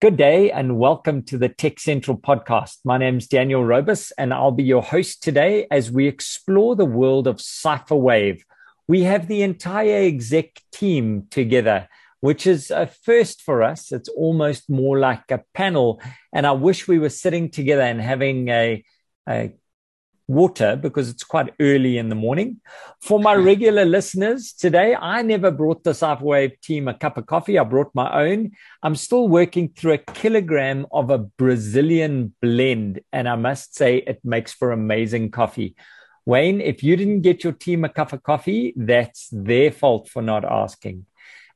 Good day and welcome to the Tech Central podcast. My name is Daniel Robus and I'll be your host today as we explore the world of CipherWave. We have the entire exec team together, which is a first for us. It's almost more like a panel. And I wish we were sitting together and having a, a water because it's quite early in the morning. For my regular listeners today, I never brought the CipherWave team a cup of coffee. I brought my own. I'm still working through a kilogram of a Brazilian blend, and I must say it makes for amazing coffee. Wayne, if you didn't get your team a cup of coffee, that's their fault for not asking.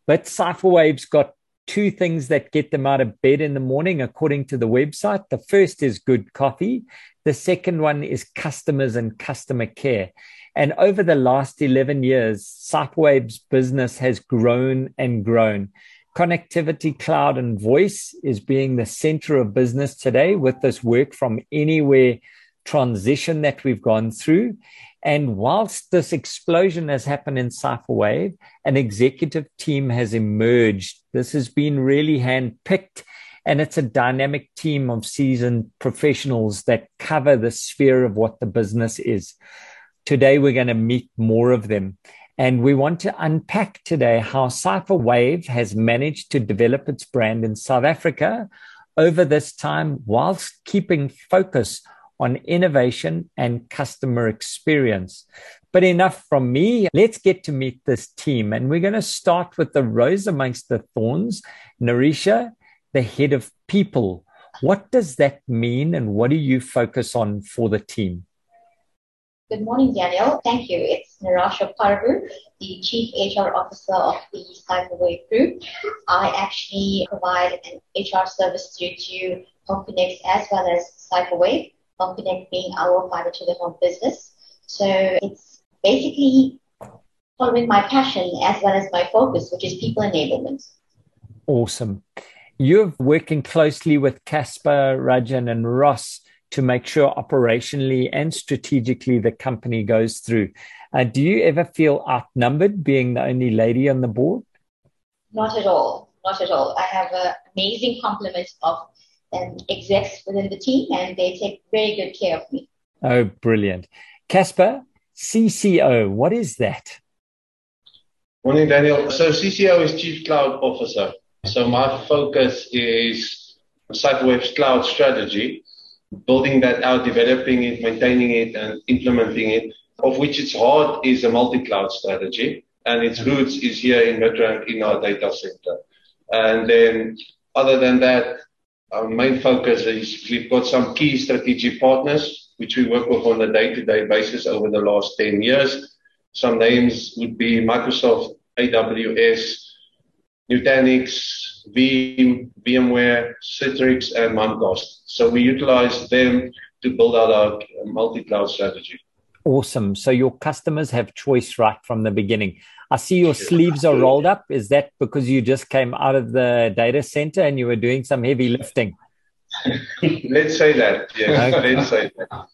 But CipherWave's got two things that get them out of bed in the morning, according to the website. The first is good coffee, the second one is customers and customer care. And over the last 11 years, CipherWave's business has grown and grown. Connectivity, cloud, and voice is being the center of business today with this work from anywhere transition that we've gone through. And whilst this explosion has happened in CipherWave, an executive team has emerged. This has been really handpicked and it's a dynamic team of seasoned professionals that cover the sphere of what the business is. Today, we're going to meet more of them. And we want to unpack today how CipherWave has managed to develop its brand in South Africa over this time whilst keeping focus on innovation and customer experience. But enough from me. Let's get to meet this team. And we're going to start with the rose amongst the thorns, Narisha the head of people. What does that mean and what do you focus on for the team? Good morning, Daniel. Thank you. It's Narasha Parvu, the Chief HR Officer of the CipherWave Group. I actually provide an HR service through to HomeConnect as well as CipherWave, HomeConnect being our fiber to the home business. So it's basically following my passion as well as my focus, which is people enablement. Awesome. You're working closely with Casper, Rajan, and Ross to make sure operationally and strategically the company goes through. Uh, do you ever feel outnumbered being the only lady on the board? Not at all. Not at all. I have an amazing complement of um, execs within the team, and they take very good care of me. Oh, brilliant. Casper, CCO, what is that? Morning, Daniel. So, CCO is Chief Cloud Officer. So my focus is CipherWave's cloud strategy, building that out, developing it, maintaining it, and implementing it, of which its heart is a multi-cloud strategy, and its roots is here in Midrand in our data center. And then other than that, our main focus is we've got some key strategic partners, which we work with on a day-to-day basis over the last 10 years. Some names would be Microsoft, AWS, Nutanix, Veeam, VMware, Citrix, and Mimecast. So we utilize them to build out our multi-cloud strategy. Awesome. So your customers have choice right from the beginning. I see your sleeves are rolled up. Is that because you just came out of the data center and you were doing some heavy lifting? let's say that. Yeah, okay. let's say that.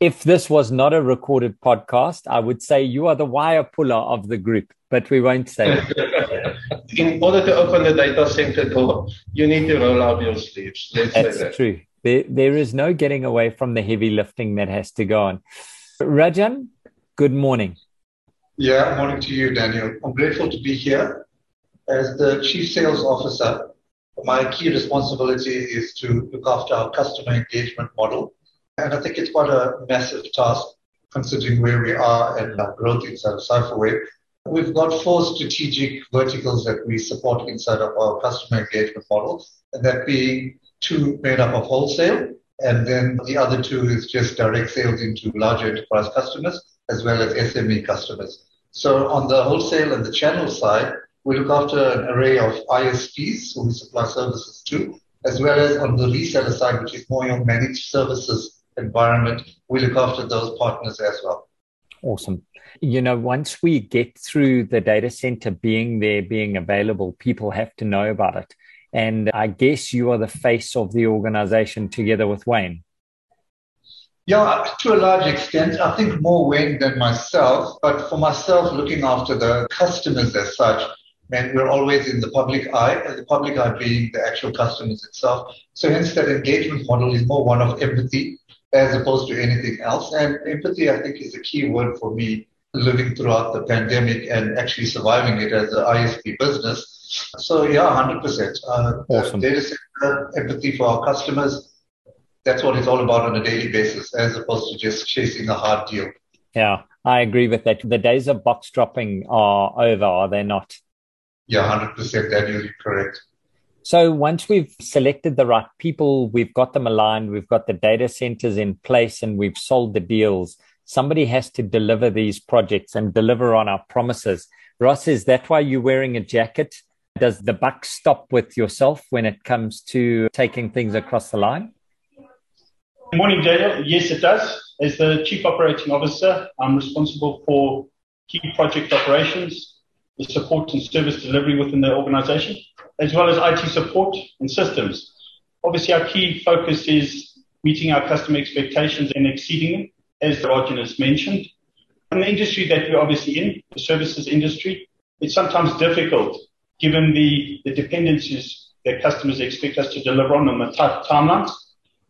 If this was not a recorded podcast, I would say you are the wire puller of the group, but we won't say that. in order to open the data center door, you need to roll out your sleeves. Let's That's that. true. There, there is no getting away from the heavy lifting that has to go on. Rajan, good morning. Yeah, morning to you, Daniel. I'm grateful to be here. As the Chief Sales Officer, my key responsibility is to look after our customer engagement model. And I think it's quite a massive task considering where we are and our growth inside of CipherWave. We've got four strategic verticals that we support inside of our customer engagement model, and that being two made up of wholesale, and then the other two is just direct sales into larger enterprise customers as well as SME customers. So on the wholesale and the channel side, we look after an array of ISPs who we supply services to, as well as on the reseller side, which is more your managed services environment, we look after those partners as well. Awesome you know, once we get through the data center being there, being available, people have to know about it. And I guess you are the face of the organization together with Wayne. Yeah, to a large extent. I think more Wayne than myself. But for myself, looking after the customers as such, and we're always in the public eye, and the public eye being the actual customers itself. So hence that engagement model is more one of empathy as opposed to anything else. And empathy, I think, is a key word for me living throughout the pandemic and actually surviving it as an ISP business. So yeah, 100%. Uh, awesome. Data center, empathy for our customers. That's what it's all about on a daily basis, as opposed to just chasing a hard deal. Yeah, I agree with that. The days of box dropping are over, are they not? Yeah, 100%, Daniel, you're correct. So once we've selected the right people, we've got them aligned, we've got the data centers in place, and we've sold the deals, somebody has to deliver these projects and deliver on our promises. Ross, is that why you're wearing a jacket? Does the buck stop with yourself when it comes to taking things across the line? Good morning, Daniel. Yes, it does. As the Chief Operating Officer, I'm responsible for key project operations, the support and service delivery within the organization, as well as IT support and systems. Obviously, our key focus is meeting our customer expectations and exceeding them, as Rajan has mentioned. In the industry that we're obviously in, the services industry, it's sometimes difficult given the, the dependencies that customers expect us to deliver on on the tight timelines.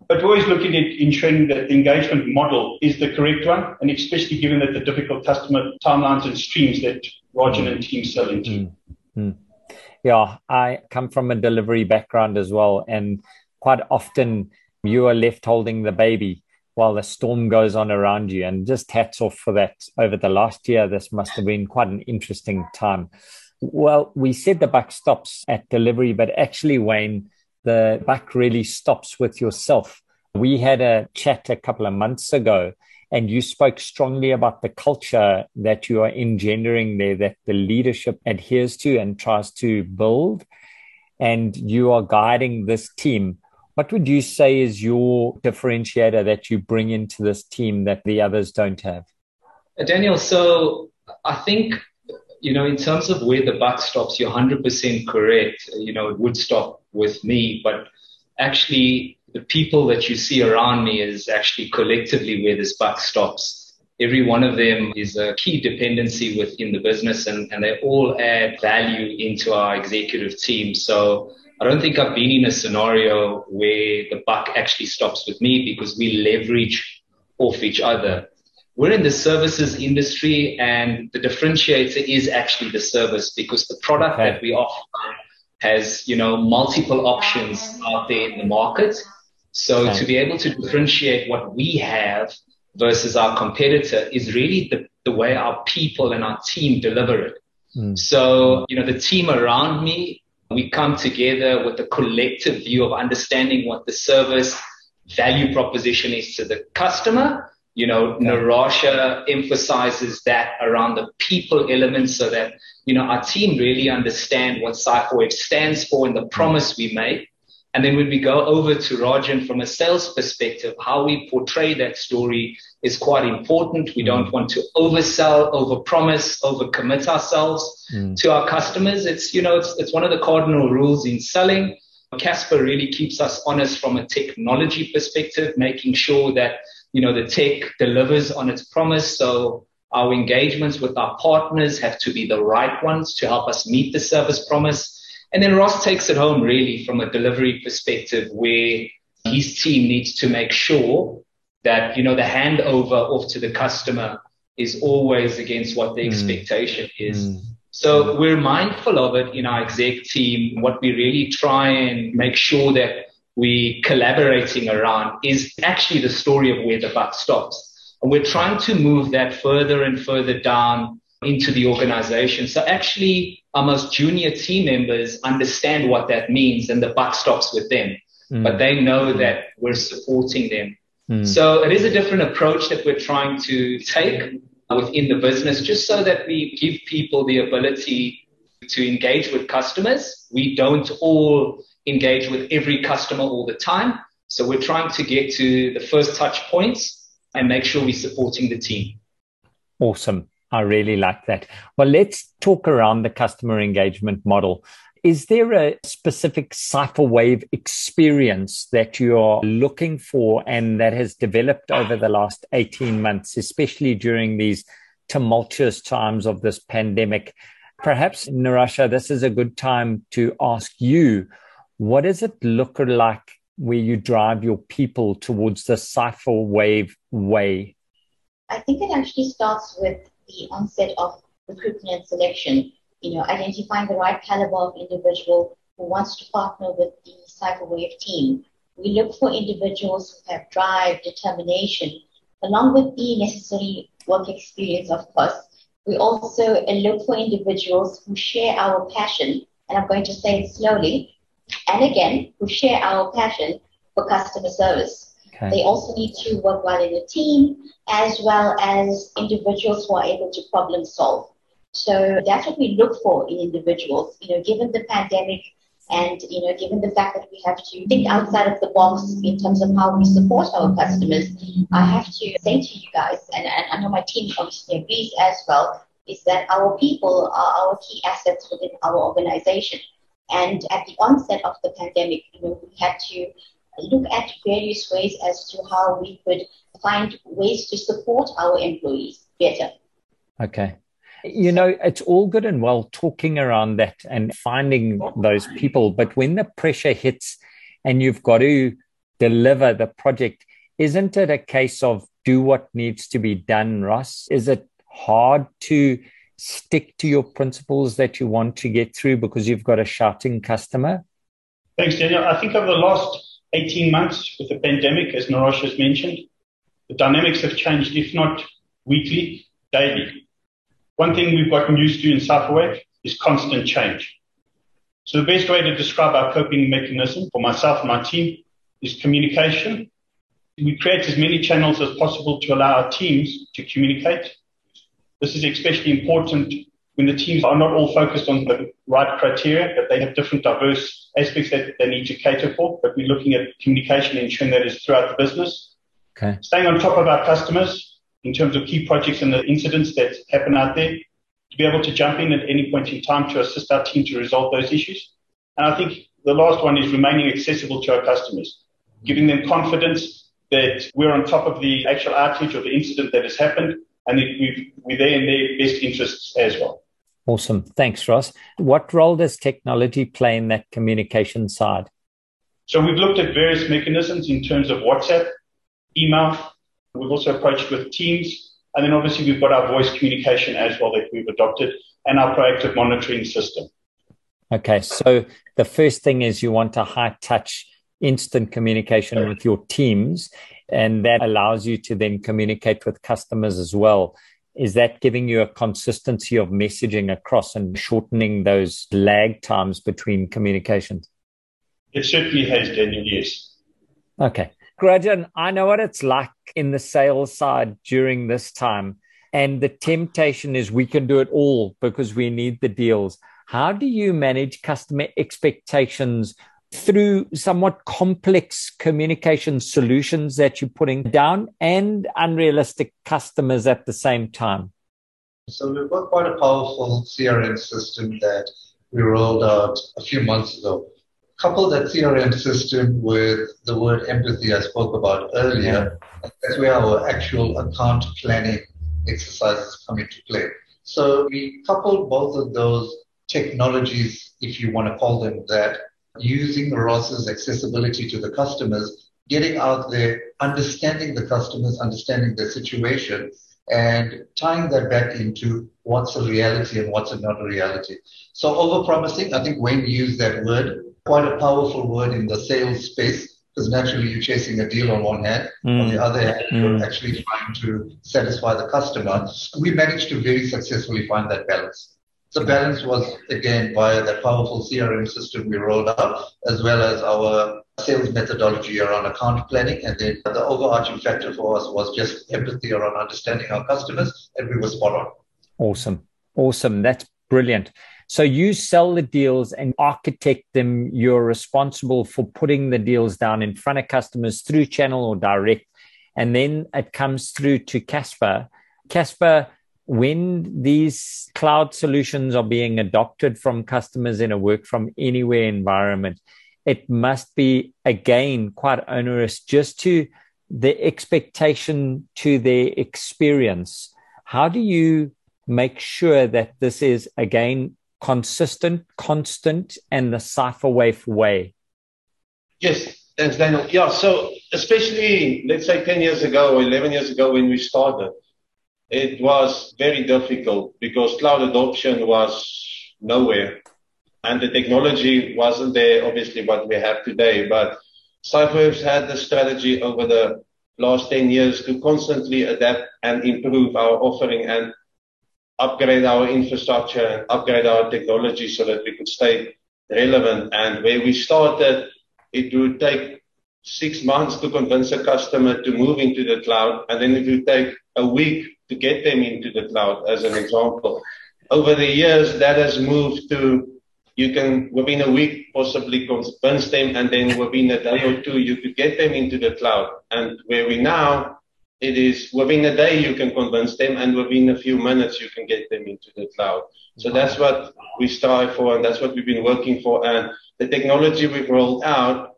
But we're always looking at ensuring that the engagement model is the correct one, and especially given that the difficult customer timelines and streams that Rajan and team sell into. Mm-hmm. Yeah, I come from a delivery background as well, and quite often you are left holding the baby while the storm goes on around you. And just hats off for that. Over the last year, this must have been quite an interesting time. Well, we said the buck stops at delivery, but actually, Wayne, the buck really stops with yourself. We had a chat a couple of months ago, and you spoke strongly about the culture that you are engendering there, that the leadership adheres to and tries to build. And you are guiding this team. What would you say is your differentiator that you bring into this team that the others don't have? Uh, Daniel, so I think you know, in terms of where the buck stops, you're 100% correct. You know, it would stop with me, but actually the people that you see around me is actually collectively where this buck stops. Every one of them is a key dependency within the business and, and they all add value into our executive team. So I don't think I've been in a scenario where the buck actually stops with me because we leverage off each other we're in the services industry and the differentiator is actually the service because the product okay. that we offer has, you know, multiple options out there in the market. So okay. to be able to differentiate what we have versus our competitor is really the, the way our people and our team deliver it. Mm. So, you know, the team around me, we come together with a collective view of understanding what the service value proposition is to the customer you know, Narasha emphasizes that around the people element so that, you know, our team really understand what CipherWave stands for and the promise we make. And then when we go over to Rajan from a sales perspective, how we portray that story is quite important. We don't want to oversell, overpromise, overcommit ourselves mm. to our customers. It's, you know, it's, it's one of the cardinal rules in selling. Casper really keeps us honest from a technology perspective, making sure that you know, the tech delivers on its promise. So our engagements with our partners have to be the right ones to help us meet the service promise. And then Ross takes it home really from a delivery perspective where his team needs to make sure that, you know, the handover off to the customer is always against what the mm. expectation is. Mm. So we're mindful of it in our exec team. What we really try and make sure that we collaborating around is actually the story of where the buck stops. And we're trying to move that further and further down into the organization. So actually our most junior team members understand what that means and the buck stops with them, mm. but they know that we're supporting them. Mm. So it is a different approach that we're trying to take within the business just so that we give people the ability to engage with customers. We don't all engage with every customer all the time. So we're trying to get to the first touch points and make sure we're supporting the team. Awesome. I really like that. Well, let's talk around the customer engagement model. Is there a specific CipherWave experience that you're looking for and that has developed over the last 18 months, especially during these tumultuous times of this pandemic? Perhaps, Narasha, this is a good time to ask you what does it look like where you drive your people towards the CipherWave way? I think it actually starts with the onset of recruitment and selection. You know, identifying the right caliber of individual who wants to partner with the CipherWave team. We look for individuals who have drive, determination, along with the necessary work experience, of course. We also look for individuals who share our passion, and I'm going to say it slowly, and again, who share our passion for customer service. Okay. They also need to work well in a team as well as individuals who are able to problem solve. So that's what we look for in individuals. You know, given the pandemic and you know, given the fact that we have to think outside of the box in terms of how we support our customers, I have to say to you guys, and, and I know my team obviously agrees as well, is that our people are our key assets within our organization. And at the onset of the pandemic, you know, we had to look at various ways as to how we could find ways to support our employees better. Okay. You know, it's all good and well talking around that and finding those people, but when the pressure hits and you've got to deliver the project, isn't it a case of do what needs to be done, Ross? Is it hard to stick to your principles that you want to get through because you've got a shouting customer? Thanks, Daniel. I think over the last 18 months with the pandemic, as Narosh has mentioned, the dynamics have changed, if not weekly, daily. One thing we've gotten used to in CipherWave is constant change. So the best way to describe our coping mechanism for myself and my team is communication. We create as many channels as possible to allow our teams to communicate this is especially important when the teams are not all focused on the right criteria, but they have different diverse aspects that they need to cater for. But we're looking at communication and ensuring that is throughout the business. Okay. Staying on top of our customers in terms of key projects and the incidents that happen out there, to be able to jump in at any point in time to assist our team to resolve those issues. And I think the last one is remaining accessible to our customers, giving them confidence that we're on top of the actual outage or the incident that has happened and we, we're there in their best interests as well. Awesome. Thanks, Ross. What role does technology play in that communication side? So we've looked at various mechanisms in terms of WhatsApp, email. We've also approached with Teams. And then obviously we've got our voice communication as well that we've adopted and our proactive monitoring system. Okay. So the first thing is you want a high touch instant communication with your teams and that allows you to then communicate with customers as well. Is that giving you a consistency of messaging across and shortening those lag times between communications? It certainly has, Daniel, yes. Okay. Rajan, I know what it's like in the sales side during this time. And the temptation is we can do it all because we need the deals. How do you manage customer expectations through somewhat complex communication solutions that you're putting down and unrealistic customers at the same time? So we've got quite a powerful CRM system that we rolled out a few months ago. Couple that CRM system with the word empathy I spoke about earlier. That's where our actual account planning exercises come into play. So we couple both of those technologies, if you want to call them that, using Ross's accessibility to the customers, getting out there, understanding the customers, understanding their situation, and tying that back into what's a reality and what's not a reality. So overpromising, I think Wayne used that word, quite a powerful word in the sales space, because naturally you're chasing a deal on one hand. Mm. On the other hand, mm. you're actually trying to satisfy the customer. We managed to very successfully find that balance. The balance was again via that powerful CRM system we rolled out, as well as our sales methodology around account planning. And then the overarching factor for us was just empathy around understanding our customers, and we were spot on. Awesome. Awesome. That's brilliant. So you sell the deals and architect them. You're responsible for putting the deals down in front of customers through channel or direct. And then it comes through to Casper. Casper, when these cloud solutions are being adopted from customers in a work from anywhere environment, it must be again quite onerous just to the expectation to their experience. How do you make sure that this is again consistent, constant, and the CipherWave way? Yes, thanks, Daniel. Yeah, so especially let's say 10 years ago or 11 years ago when we started, it was very difficult because cloud adoption was nowhere and the technology wasn't there, obviously, what we have today. But CipherWave's had the strategy over the last 10 years to constantly adapt and improve our offering and upgrade our infrastructure and upgrade our technology so that we could stay relevant. And where we started, it would take six months to convince a customer to move into the cloud, and then it would take a week to get them into the cloud, as an example. Over the years, that has moved to you can, within a week, possibly convince them, and then within a day or two, you could get them into the cloud. And where we now, it is within a day you can convince them, and within a few minutes you can get them into the cloud. So that's what we strive for, and that's what we've been working for. And the technology we've rolled out,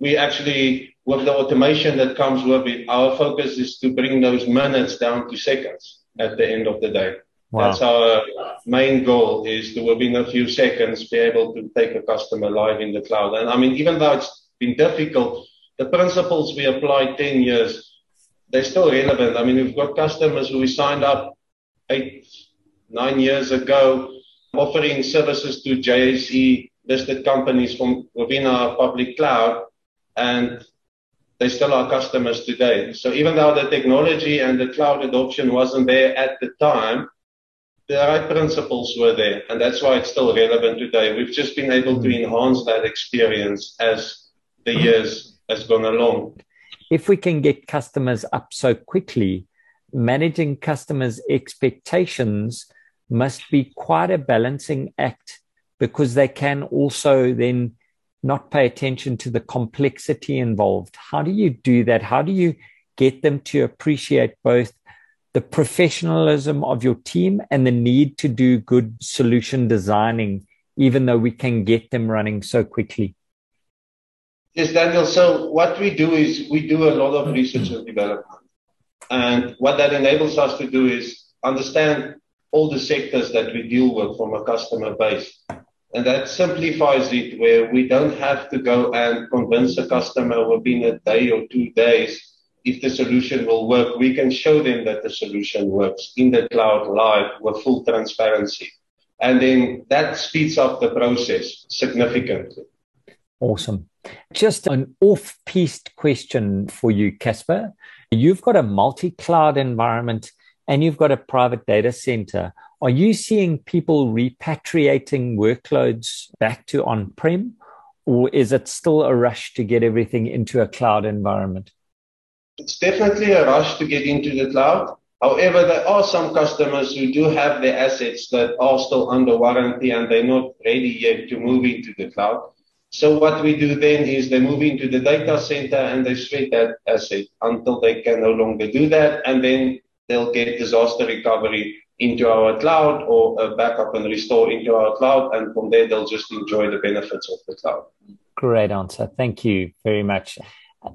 we actually, with the automation that comes with it, our focus is to bring those minutes down to seconds at the end of the day. Wow. That's our main goal is to within a few seconds be able to take a customer live in the cloud. And I mean, even though it's been difficult, the principles we applied 10 years, they're still relevant. I mean, we've got customers who we signed up eight, nine years ago offering services to JSE listed companies from within our public cloud and they still are customers today. So even though the technology and the cloud adoption wasn't there at the time, the right principles were there, and that's why it's still relevant today. We've just been able to enhance that experience as the years has gone along. If we can get customers up so quickly, managing customers' expectations must be quite a balancing act because they can also then not pay attention to the complexity involved. How do you do that? How do you get them to appreciate both the professionalism of your team and the need to do good solution designing, even though we can get them running so quickly? Yes, Daniel. So what we do is we do a lot of research and development. And what that enables us to do is understand all the sectors that we deal with from a customer base. And that simplifies it where we don't have to go and convince a customer within a day or two days if the solution will work, we can show them that the solution works in the cloud live with full transparency. And then that speeds up the process significantly. Awesome. Just an off piste question for you, Casper. You've got a multi cloud environment and you've got a private data center. Are you seeing people repatriating workloads back to on prem, or is it still a rush to get everything into a cloud environment? It's definitely a rush to get into the cloud. However, there are some customers who do have their assets that are still under warranty and they're not ready yet to move into the cloud. So what we do then is they move into the data center and they sweat that asset until they can no longer do that. And then they'll get disaster recovery into our cloud or a backup and restore into our cloud. And from there, they'll just enjoy the benefits of the cloud. Great answer. Thank you very much.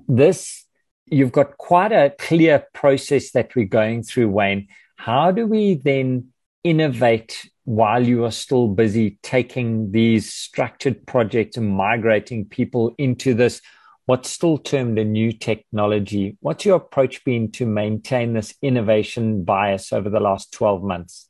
This you've got quite a clear process that we're going through, Wayne. How do we then innovate while you are still busy taking these structured projects and migrating people into this, what's still termed a new technology? What's your approach been to maintain this innovation bias over the last 12 months?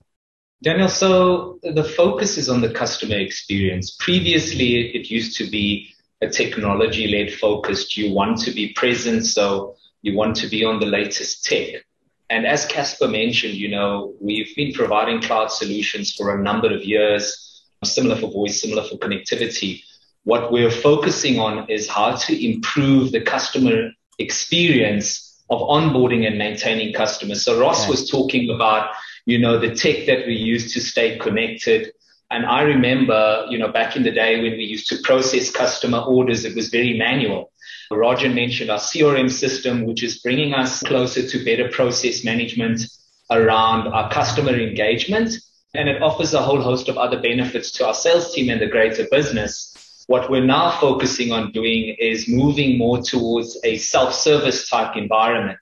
Daniel, so the focus is on the customer experience. Previously, it used to be a technology led focused. You want to be present, so you want to be on the latest tech. And as Casper mentioned, you know, we've been providing cloud solutions for a number of years, similar for voice, similar for connectivity. What we're focusing on is how to improve the customer experience of onboarding and maintaining customers. So Ross was talking about, you know, the tech that we use to stay connected, and I remember, you know, back in the day when we used to process customer orders, it was very manual. Roger mentioned our CRM system, which is bringing us closer to better process management around our customer engagement. And it offers a whole host of other benefits to our sales team and the greater business. What we're now focusing on doing is moving more towards a self-service type environment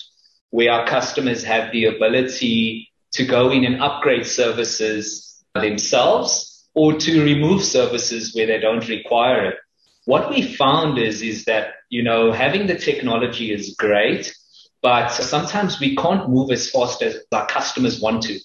where our customers have the ability to go in and upgrade services themselves or to remove services where they don't require it. What we found is, is that, you know, having the technology is great, but sometimes we can't move as fast as our customers want to.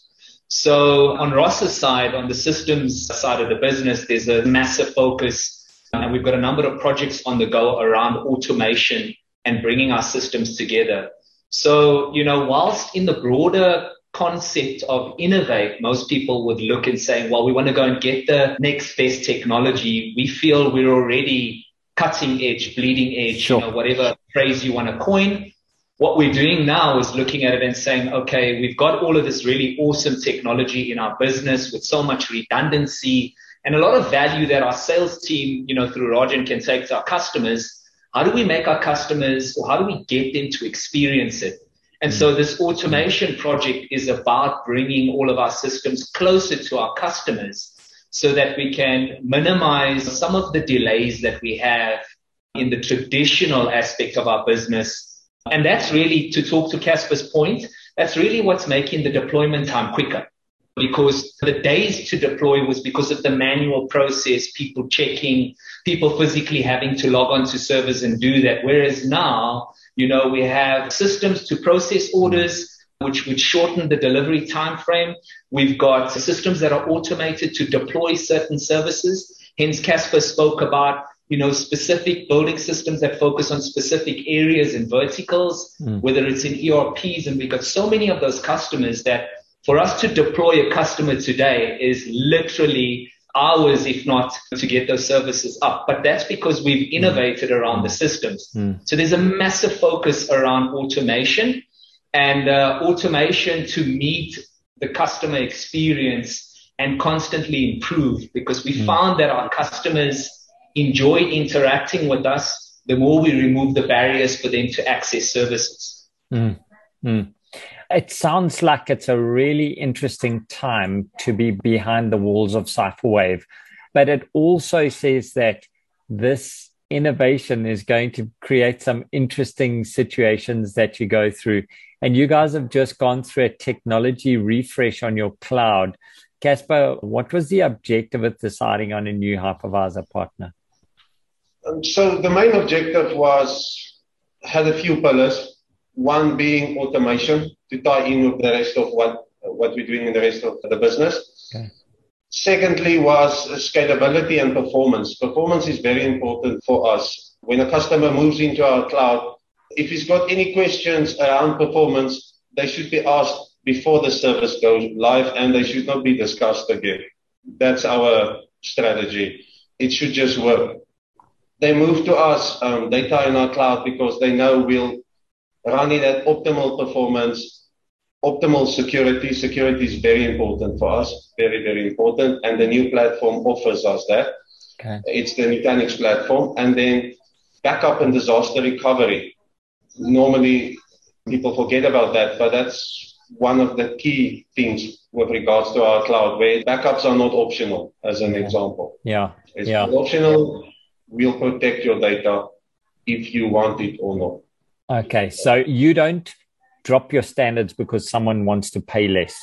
So on Ross's side, on the systems side of the business, there's a massive focus and we've got a number of projects on the go around automation and bringing our systems together. So, you know, whilst in the broader concept of innovate, most people would look and say, well, we want to go and get the next best technology. We feel we're already cutting edge, bleeding edge, sure. you know, whatever phrase you want to coin. What we're doing now is looking at it and saying, okay, we've got all of this really awesome technology in our business with so much redundancy and a lot of value that our sales team, you know, through Rajan can take to our customers. How do we make our customers or how do we get them to experience it? And so mm. this automation project is about bringing all of our systems closer to our customers so that we can minimize some of the delays that we have in the traditional aspect of our business and that's really to talk to Casper's point. That's really what's making the deployment time quicker because the days to deploy was because of the manual process, people checking, people physically having to log on to servers and do that. Whereas now, you know, we have systems to process orders, which would shorten the delivery time frame. We've got systems that are automated to deploy certain services. Hence, Casper spoke about you know, specific building systems that focus on specific areas and verticals, mm. whether it's in ERPs. And we've got so many of those customers that for us to deploy a customer today is literally hours, if not to get those services up. But that's because we've hmm. innovated around the systems. Mm. So there's a massive focus around automation and uh, automation to meet the customer experience and constantly improve because we mm. found that our customers enjoy interacting with us, the more we remove the barriers for them to access services. Mm. It sounds like it's a really interesting time to be behind the walls of CipherWave, but it also says that this innovation is going to create some interesting situations that you go through. And you guys have just gone through a technology refresh on your cloud. Casper, what was the objective of deciding on a new hypervisor partner? Um, so the main objective was had a few pillars. One being automation to tie in with the rest of what what we're doing in the rest of the business. Okay. Secondly was scalability and performance. Performance is very important for us. When a customer moves into our cloud, if he's got any questions around performance, they should be asked before the service goes live and they should not be discussed again. That's our strategy. It should just work they move to us um, tie in our cloud because they know we'll run it at optimal performance, optimal security. Security is very important for us, very, very important. And the new platform offers us that. Okay. It's the Nutanix platform. And then backup and disaster recovery. Normally, people forget about that, but that's one of the key things with regards to our cloud, where backups are not optional, as an example. Yeah. It's yeah. optional We'll protect your data if you want it or not. Okay, so you don't drop your standards because someone wants to pay less.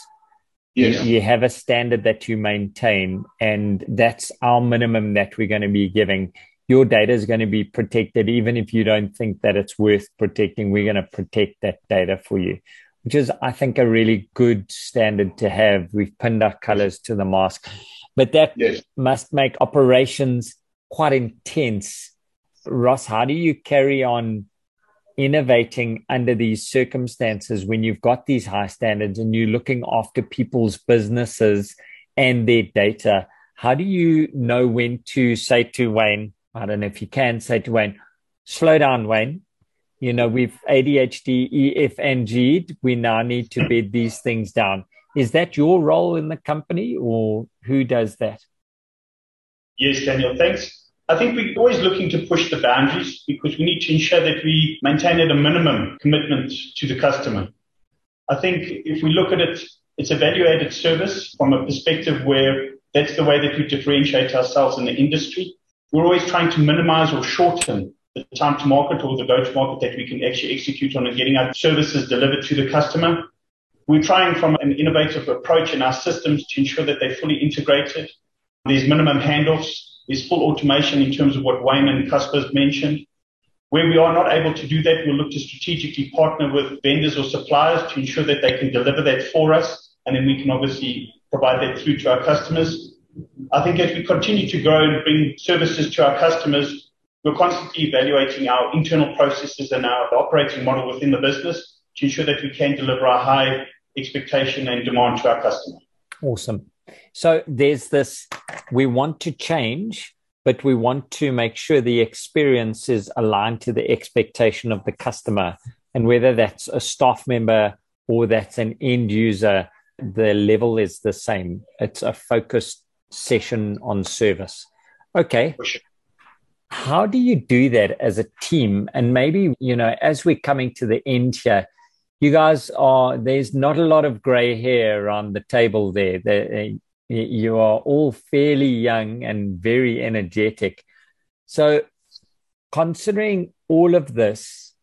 Yes. You, you have a standard that you maintain, and that's our minimum that we're going to be giving. Your data is going to be protected, even if you don't think that it's worth protecting. We're going to protect that data for you, which is, I think, a really good standard to have. We've pinned our colors to the mask, but that yes. must make operations quite intense. Ross, how do you carry on innovating under these circumstances when you've got these high standards and you're looking after people's businesses and their data? How do you know when to say to Wayne, I don't know if you can say to Wayne, slow down, Wayne. You know, we've ADHD, EF, and G. We now need to bed these things down. Is that your role in the company or who does that? Yes, Daniel, thanks. I think we're always looking to push the boundaries because we need to ensure that we maintain at a minimum commitment to the customer. I think if we look at it, it's a value added service from a perspective where that's the way that we differentiate ourselves in the industry. We're always trying to minimize or shorten the time to market or the go to market that we can actually execute on and getting our services delivered to the customer. We're trying from an innovative approach in our systems to ensure that they're fully integrated. There's minimum handoffs. There's full automation in terms of what Wayne and Casper's mentioned. Where we are not able to do that, we'll look to strategically partner with vendors or suppliers to ensure that they can deliver that for us, and then we can obviously provide that through to our customers. I think as we continue to grow and bring services to our customers, we're constantly evaluating our internal processes and our operating model within the business to ensure that we can deliver a high expectation and demand to our customer. Awesome. So there's this we want to change but we want to make sure the experience is aligned to the expectation of the customer. And whether that's a staff member or that's an end user, the level is the same. It's a focused session on service. Okay. How do you do that as a team? And maybe, you know, as we're coming to the end here, you guys are, there's not a lot of gray hair on the table there. there uh, you are all fairly young and very energetic. So, considering all of this,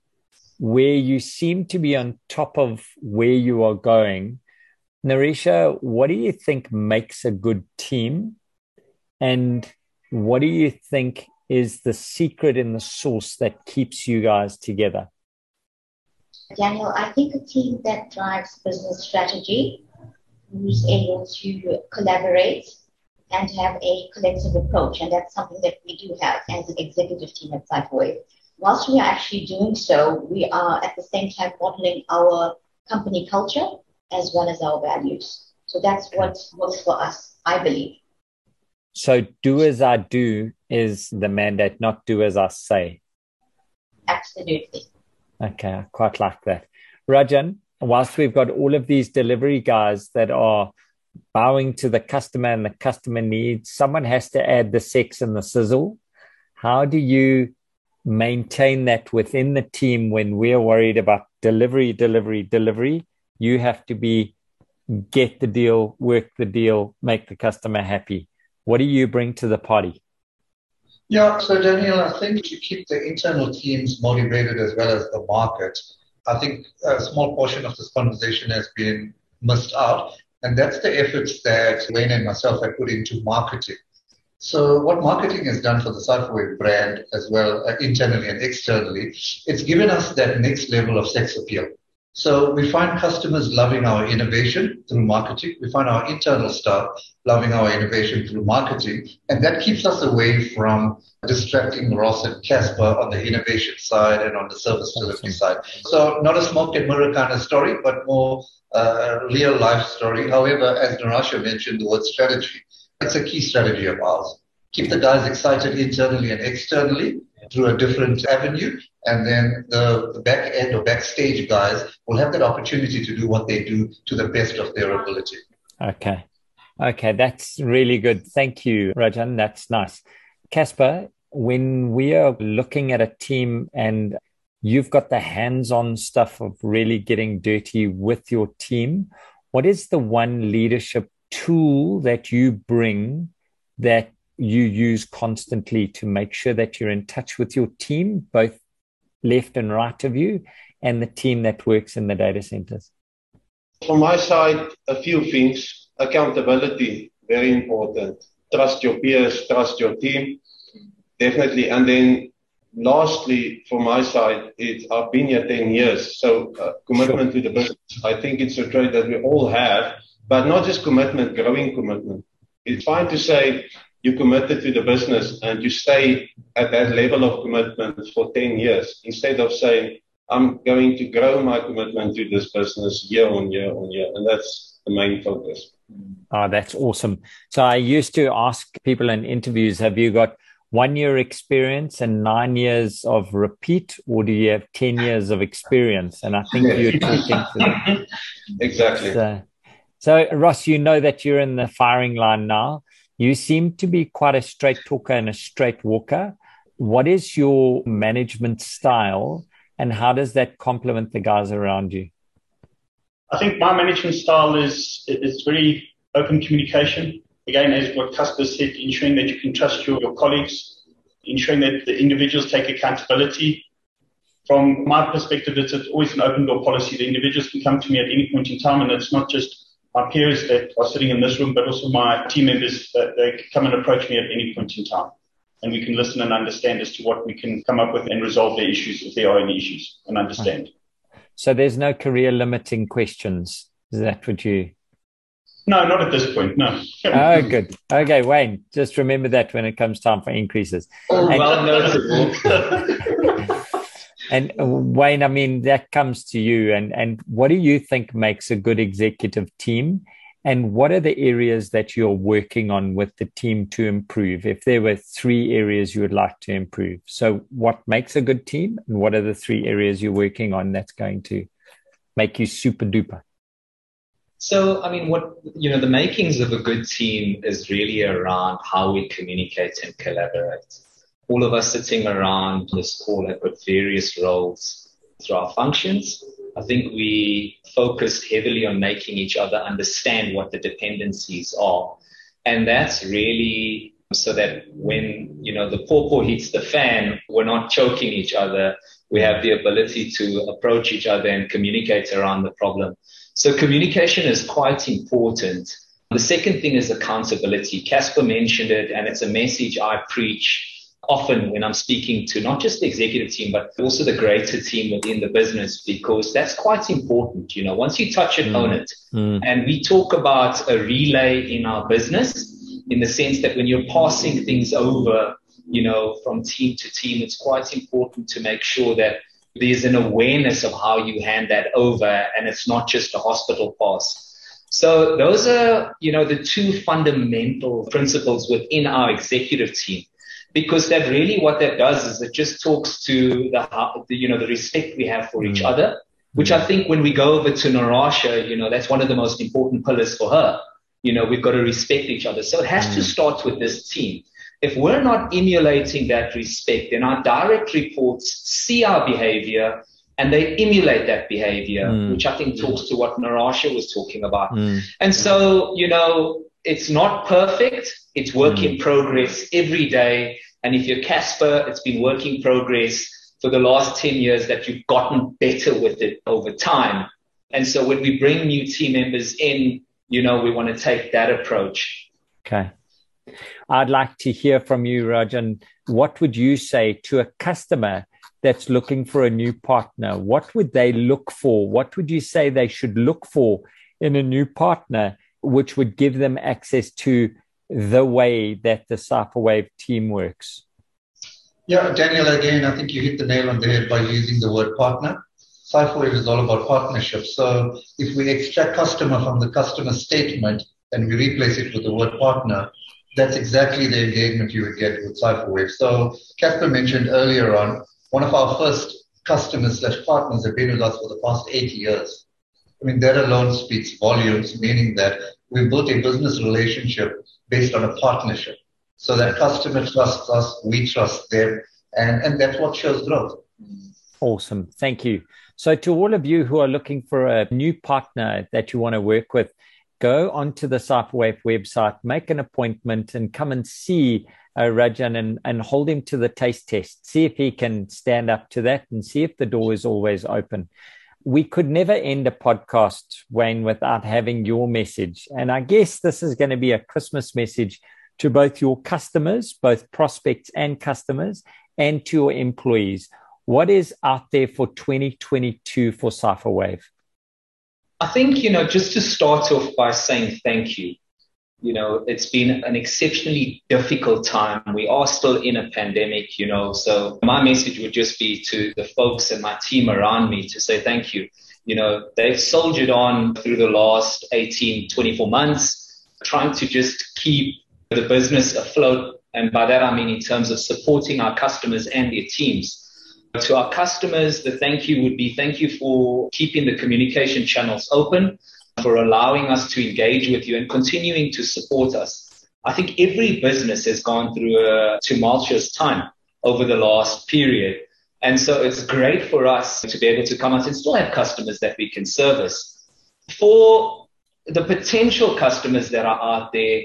where you seem to be on top of where you are going, Narisha, what do you think makes a good team? And what do you think is the secret in the source that keeps you guys together? Daniel, I think a team that drives business strategy who's able to collaborate and have a collective approach. And that's something that we do have as an executive team at CipherWave. Whilst we are actually doing so, we are at the same time modeling our company culture as well as our values. So that's what works for us, I believe. So do as I do is the mandate, not do as I say. Absolutely. Okay, I quite like that. Rajan, whilst we've got all of these delivery guys that are bowing to the customer and the customer needs, someone has to add the sex and the sizzle. How do you maintain that within the team when we're worried about delivery, delivery, delivery? You have to be get the deal, work the deal, make the customer happy. What do you bring to the party? Yeah, so Daniel, I think to keep the internal teams motivated as well as the market, I think a small portion of this conversation has been missed out, and that's the efforts that Wayne and myself have put into marketing. So what marketing has done for the CipherWave brand as well, uh, internally and externally, it's given us that next level of sex appeal. So we find customers loving our innovation through marketing. We find our internal staff loving our innovation through marketing. And that keeps us away from distracting Ross and Casper on the innovation side and on the service delivery side. So not a smoke and mirror kind of story, but more uh, real life story. However, as Narasha mentioned, the word strategy, it's a key strategy of ours. Keep the guys excited internally and externally through a different avenue. And then the, the back end or backstage guys will have that opportunity to do what they do to the best of their ability. Okay. Okay. That's really good. Thank you, Rajan. That's nice. Casper, when we are looking at a team and you've got the hands on stuff of really getting dirty with your team, what is the one leadership tool that you bring that you use constantly to make sure that you're in touch with your team, both left and right of you, and the team that works in the data centers? From my side, a few things. Accountability, very important. Trust your peers, trust your team, definitely. And then lastly, from my side, it's I've been here 10 years, so uh, commitment sure. to the business. I think it's a trait that we all have, but not just commitment, growing commitment. It's fine to say you committed to the business and you stay at that level of commitment for 10 years instead of saying, I'm going to grow my commitment to this business year on year on year. And that's the main focus. Oh, that's awesome. So I used to ask people in interviews, have you got one year experience and nine years of repeat, or do you have 10 years of experience? And I think you're talking to them. Exactly. So, so, Ross, you know that you're in the firing line now. You seem to be quite a straight talker and a straight walker. What is your management style and how does that complement the guys around you? I think my management style is is very open communication. Again, as what Casper said, ensuring that you can trust your, your colleagues, ensuring that the individuals take accountability. From my perspective, it's always an open door policy. The individuals can come to me at any point in time, and it's not just my peers that are sitting in this room, but also my team members that they come and approach me at any point in time. And we can listen and understand as to what we can come up with and resolve their issues if there are any issues and understand. So there's no career limiting questions. Is that what you? No, not at this point. No. oh, good. Okay, Wayne, just remember that when it comes time for increases. Oh, and, well noted. and Wayne, I mean, that comes to you. And, and what do you think makes a good executive team? And what are the areas that you're working on with the team to improve? If there were three areas you would like to improve. So, what makes a good team? And what are the three areas you're working on that's going to make you super duper? So, I mean, what, you know, the makings of a good team is really around how we communicate and collaborate. All of us sitting around this call have got various roles through our functions. I think we focused heavily on making each other understand what the dependencies are. And that's really so that when, you know, the pawpaw hits the fan, we're not choking each other. We have the ability to approach each other and communicate around the problem. So communication is quite important. The second thing is accountability. Casper mentioned it, and it's a message I preach often when I'm speaking to not just the executive team, but also the greater team within the business, because that's quite important. You know, once you touch it, mm. own it. Mm. And we talk about a relay in our business in the sense that when you're passing things over, you know, from team to team, it's quite important to make sure that there's an awareness of how you hand that over and it's not just a hospital pass. So those are, you know, the two fundamental principles within our executive team. Because that really what that does is it just talks to the, the you know, the respect we have for mm. each other, which I think when we go over to Narasha, you know, that's one of the most important pillars for her. You know, we've got to respect each other. So it has mm. to start with this team if we're not emulating that respect, then our direct reports see our behavior and they emulate that behavior, mm. which I think talks to what Narasha was talking about. Mm. And so, you know, it's not perfect. It's work mm. in progress every day. And if you're Casper, it's been work in progress for the last 10 years that you've gotten better with it over time. And so when we bring new team members in, you know, we want to take that approach. Okay. I'd like to hear from you, Rajan. What would you say to a customer that's looking for a new partner? What would they look for? What would you say they should look for in a new partner, which would give them access to the way that the CipherWave team works? Yeah, Daniel, again, I think you hit the nail on the head by using the word partner. CipherWave is all about partnership. So if we extract customer from the customer statement and we replace it with the word partner, that's exactly the engagement you would get with CipherWave. So Casper mentioned earlier on, one of our first customers slash partners have been with us for the past eight years. I mean, that alone speaks volumes, meaning that we built a business relationship based on a partnership. So that customer trusts us, we trust them, and, and that's what shows growth. Awesome. Thank you. So, to all of you who are looking for a new partner that you want to work with, go onto the CipherWave website, make an appointment, and come and see uh, Rajan and, and hold him to the taste test. See if he can stand up to that and see if the door is always open. We could never end a podcast, Wayne, without having your message. And I guess this is going to be a Christmas message to both your customers, both prospects and customers, and to your employees. What is out there for 2022 for CipherWave? I think, you know, just to start off by saying thank you. You know, it's been an exceptionally difficult time. We are still in a pandemic, you know, so my message would just be to the folks and my team around me to say thank you. You know, they've soldiered on through the last 18, 24 months, trying to just keep the business afloat. And by that, I mean in terms of supporting our customers and their teams. To our customers, the thank you would be thank you for keeping the communication channels open, for allowing us to engage with you and continuing to support us. I think every business has gone through a tumultuous time over the last period. And so it's great for us to be able to come out and still have customers that we can service. For the potential customers that are out there,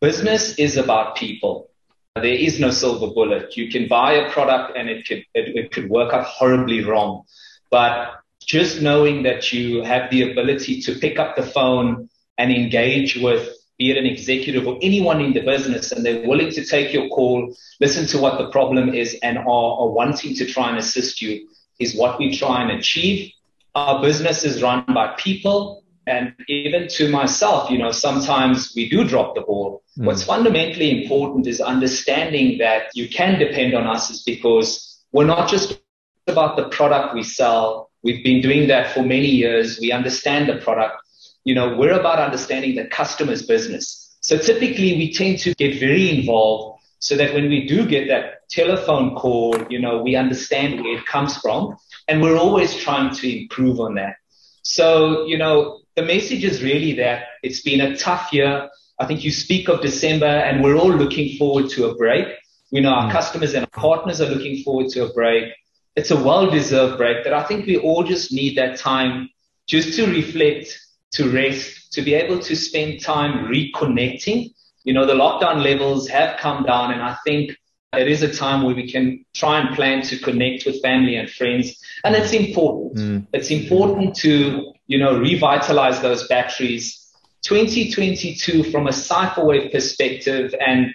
business is about people. there is no silver bullet. You can buy a product and it could, it, it could work out horribly wrong. But just knowing that you have the ability to pick up the phone and engage with be it an executive or anyone in the business, and they're willing to take your call, listen to what the problem is, and are, are wanting to try and assist you, is what we try and achieve. Our business is run by people, and even to myself, you know, sometimes we do drop the ball. Mm. What's fundamentally important is understanding that you can depend on us, is because we're not just about the product we sell. We've been doing that for many years. We understand the product you know, we're about understanding the customer's business. So typically we tend to get very involved so that when we do get that telephone call, you know, we understand where it comes from and we're always trying to improve on that. So, you know, the message is really that it's been a tough year. I think you speak of December and we're all looking forward to a break. We know our mm. customers and our partners are looking forward to a break. It's a well deserved break that I think we all just need that time just to reflect to rest, to be able to spend time reconnecting. You know, the lockdown levels have come down and I think it is a time where we can try and plan to connect with family and friends. And it's important. Mm. It's important to, you know, revitalize those batteries. 2022 from a CipherWave perspective and,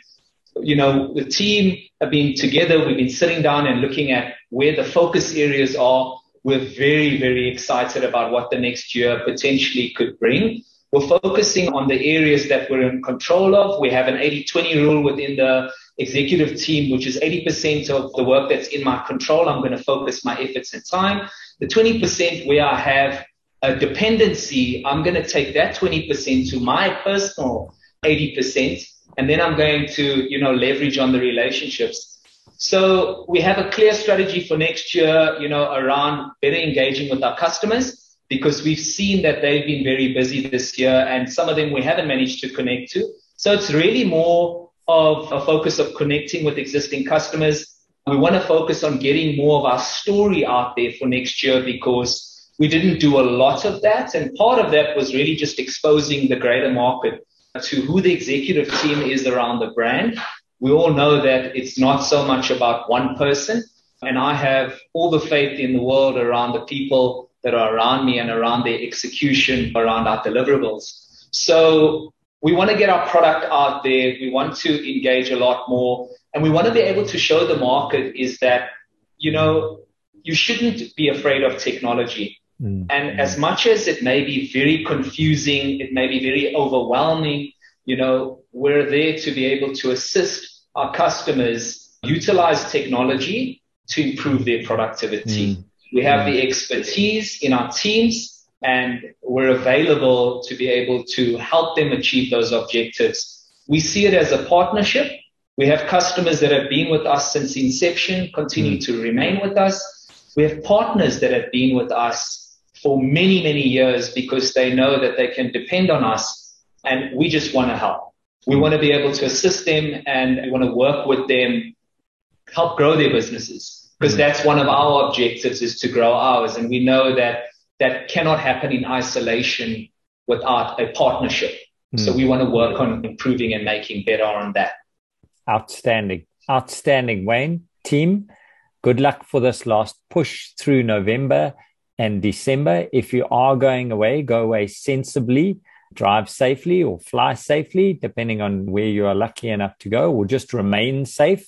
you know, the team have been together. We've been sitting down and looking at where the focus areas are we're very, very excited about what the next year potentially could bring. We're focusing on the areas that we're in control of. We have an 80-20 rule within the executive team, which is 80% of the work that's in my control. I'm going to focus my efforts and time. The 20% where I have a dependency, I'm going to take that 20% to my personal 80%. And then I'm going to, you know, leverage on the relationships so we have a clear strategy for next year, you know, around better engaging with our customers because we've seen that they've been very busy this year and some of them we haven't managed to connect to. So it's really more of a focus of connecting with existing customers. We want to focus on getting more of our story out there for next year because we didn't do a lot of that. And part of that was really just exposing the greater market to who the executive team is around the brand we all know that it's not so much about one person. And I have all the faith in the world around the people that are around me and around their execution around our deliverables. So we want to get our product out there. We want to engage a lot more and we want to be able to show the market is that, you know, you shouldn't be afraid of technology. Mm. And as much as it may be very confusing, it may be very overwhelming, you know, we're there to be able to assist our customers utilize technology to improve their productivity. Mm. We have the expertise in our teams and we're available to be able to help them achieve those objectives. We see it as a partnership. We have customers that have been with us since inception, continue mm. to remain with us. We have partners that have been with us for many, many years because they know that they can depend on us and we just want to help. We want to be able to assist them and we want to work with them, help grow their businesses because mm-hmm. that's one of our objectives is to grow ours. And we know that that cannot happen in isolation without a partnership. Mm. So we want to work on improving and making better on that. Outstanding. Outstanding, Wayne. Team, good luck for this last push through November and December. If you are going away, go away sensibly drive safely or fly safely, depending on where you are lucky enough to go, or just remain safe.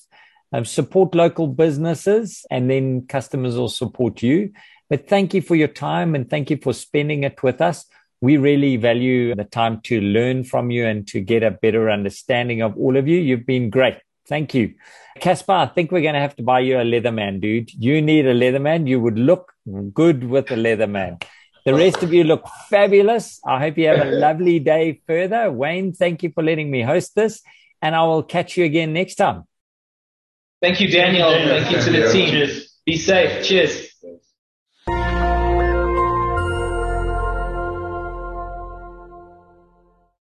Um, support local businesses, and then customers will support you. But thank you for your time and thank you for spending it with us. We really value the time to learn from you and to get a better understanding of all of you. You've been great. Thank you. Caspar, I think we're going to have to buy you a Leatherman, dude. You need a Leatherman. You would look good with a Leatherman. The rest of you look fabulous. I hope you have a lovely day further. Wayne, thank you for letting me host this, and I will catch you again next time. Thank you, Daniel. Thank you to the team. Be safe. Cheers.